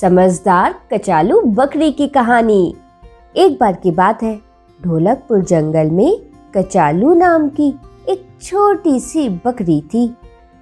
समझदार, कचालू बकरी की कहानी। एक बार की बात है, ढोलकपुर जंगल में कचालू नाम की एक छोटी सी बकरी थी।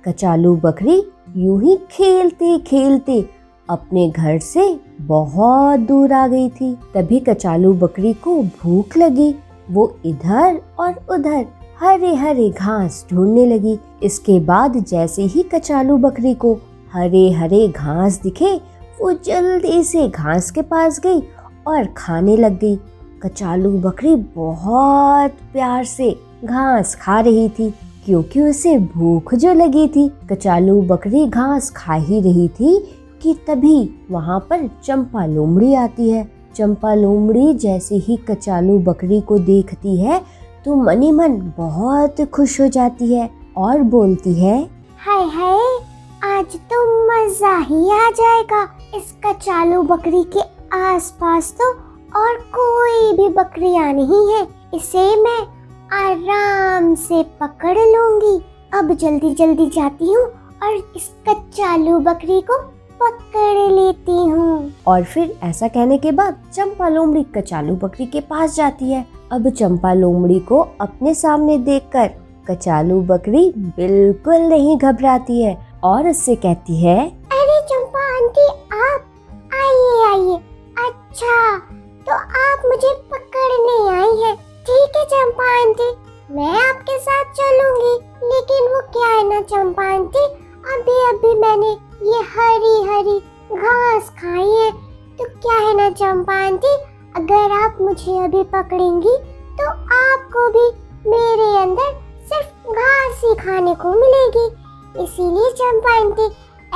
कचालू बकरी यूँ ही खेलते खेलते अपने घर से बहुत दूर आ गई थी। तभी कचालू बकरी को भूख लगी। वो इधर और उधर हरे हरे घास ढूँढने लगी। इसके बाद जैसे ही कचालू बकरी को हरे हरे घास दिखे वो जल्दी से घास के पास गई और खाने लग गई। कचालू बकरी बहुत प्यार से घास खा रही थी, क्योंकि उसे भूख जो लगी थी। कचालू बकरी घास खा ही रही थी कि तभी वहाँ पर चंपा लोमड़ी आती है। चंपा लोमड़ी जैसे ही कचालू बकरी को देखती है तो मनी मन बहुत खुश हो जाती है और बोलती है, हाय हाय आज तो मज़ा ही आ जाएगा। इस कचालू बकरी के आसपास तो और कोई भी बकरियाँ नहीं है। इसे मैं आराम से पकड़ लूँगी। अब जल्दी जल्दी जाती हूँ और इस कचालू बकरी को पकड़ लेती हूँ। और फिर ऐसा कहने के बाद चंपा लोमड़ी कचालू बकरी के पास जाती है। अब चंपा लोमड़ी को अपने सामने देखकर कचालू बकरी बिल्कुल नहीं घबराती है। और उससे कहती है, अरे चंपा आंटी, आप आइए आइए। अच्छा तो आप मुझे पकड़ने आई हैं। ठीक है चंपा आंटी, मैं आपके साथ चलूँगी। लेकिन वो क्या है ना चंपा आंटी, अभी अभी मैंने ये हरी हरी घास खाई है। तो क्या है ना चंपा आंटी, अगर आप मुझे अभी पकड़ेंगी तो आपको भी मेरे अंदर सिर्फ़ घास ही खाने को मिलेगी। इसीलिए चंपा आंटी,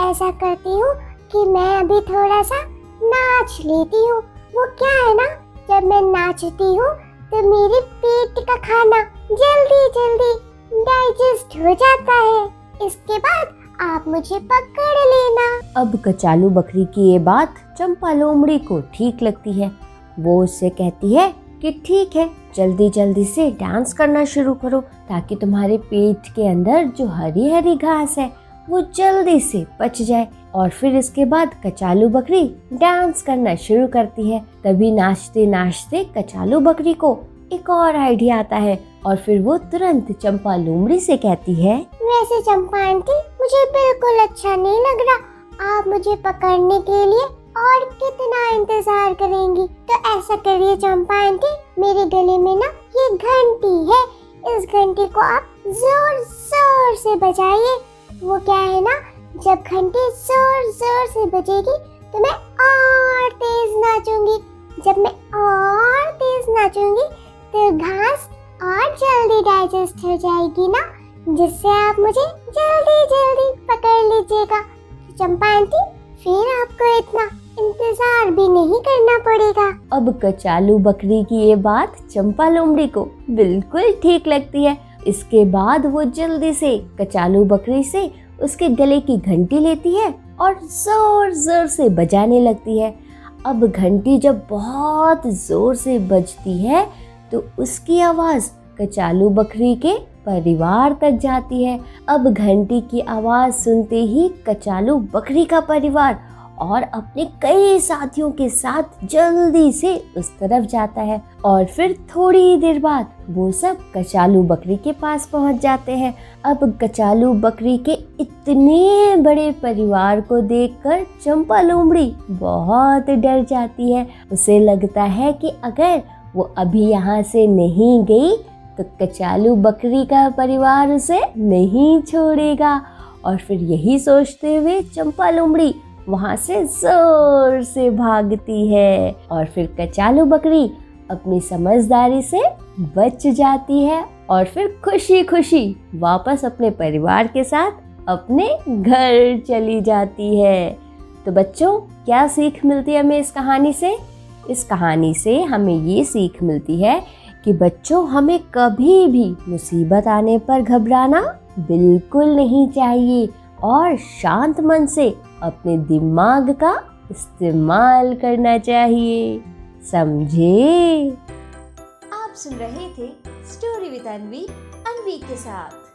ऐसा करती हूँ कि मैं अभी थोड़ा सा नाच लेती हूँ। वो क्या है ना, जब मैं नाचती हूँ तो मेरे पेट का खाना जल्दी जल्दी डाइजेस्ट हो जाता है। इसके बाद आप मुझे पकड़ लेना। अब कचालू बकरी की ये बात चंपा लोमड़ी को ठीक लगती है। वो उससे कहती है कि ठीक है जल्दी जल्दी से डांस करना शुरू करो ताकि तुम्हारे पेट के अंदर जो हरी हरी घास है, वो जल्दी से पच जाए। और फिर इसके बाद कचालू बकरी डांस करना शुरू करती है। तभी नाचते नाचते कचालू बकरी को एक और आइडिया आता है और फिर वो तुरंत चंपा लोमड़ी से कहती है, वैसे चंपा आंटी, मुझे बिल्कुल अच्छा नहीं लग रहा। आप मुझे पकड़ने के लिए और कितना इंतज़ार करेंगी? तो ऐसा करिए चंपा आंटी, मेरे गले में ना ये घंटी है। इस घंटी को आप ज़ोर ज़ोर से बजाइए। वो क्या है ना, जब घंटी ज़ोर ज़ोर से बजेगी तो मैं और तेज नाचूँगी। जब मैं और तेज नाचूँगी तो घास और जल्दी डाइजेस्ट हो जाएगी ना, जिससे आप मुझे जल्दी जल्दी पकड़ लीजिएगा। चंपा आंटी, फिर आपको इतना इंतज़ार भी नहीं करना पड़ेगा। अब कचालू बकरी की ये बात चंपा लोमड़ी को बिल्कुल ठीक लगती है। इसके बाद वो जल्दी से कचालू बकरी से उसके गले की घंटी लेती है और ज़ोर ज़ोर से बजाने लगती है। अब घंटी जब बहुत ज़ोर से बजती है तो उसकी आवाज़ कचालू बकरी के परिवार तक जाती है। अब घंटी की आवाज़ सुनते ही कचालू बकरी का परिवार और अपने कई साथियों के साथ जल्दी से उस तरफ़ जाता है और फिर थोड़ी ही देर बाद वो सब कचालू बकरी के पास पहुँच जाते हैं। अब कचालू बकरी के इतने बड़े परिवार को देखकर चंपा लोमड़ी बहुत डर जाती है। उसे लगता है कि अगर वो अभी यहाँ से नहीं गई तो कचालू बकरी का परिवार उसे नहीं छोड़ेगा। और फिर यही सोचते हुए चंपा लोमड़ी वहाँ से ज़ोर से भागती है और फिर कचालू बकरी अपनी समझदारी से बच जाती है और फिर खुशी खुशी वापस अपने परिवार के साथ अपने घर चली जाती है। तो बच्चों, क्या सीख मिलती है हमें इस कहानी से? इस कहानी से हमें ये सीख मिलती है कि बच्चों, हमें कभी भी मुसीबत आने पर घबराना बिल्कुल नहीं चाहिए। और शांत मन से अपने दिमाग का इस्तेमाल करना चाहिए। समझे? आप सुन रहे थे स्टोरी विद अनवी अनवी के साथ।